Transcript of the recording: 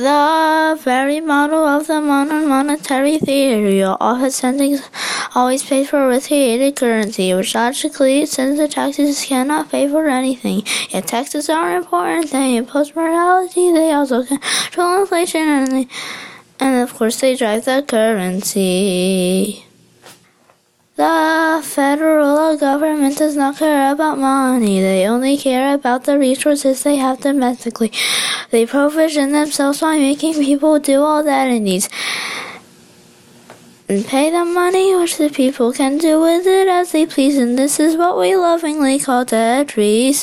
The very model of the modern monetary theory, all sending always paid for with created currency, which logically since the taxes cannot pay for anything. Yet taxes are important. They impose morality. They also control inflation, and they, and of course they drive the currency. The federal government does not care about money. They only care about the resources they have domestically. They provision themselves by making people do all that it needs and pay them money which the people can do with it as they please. And this is what we lovingly call debt savings.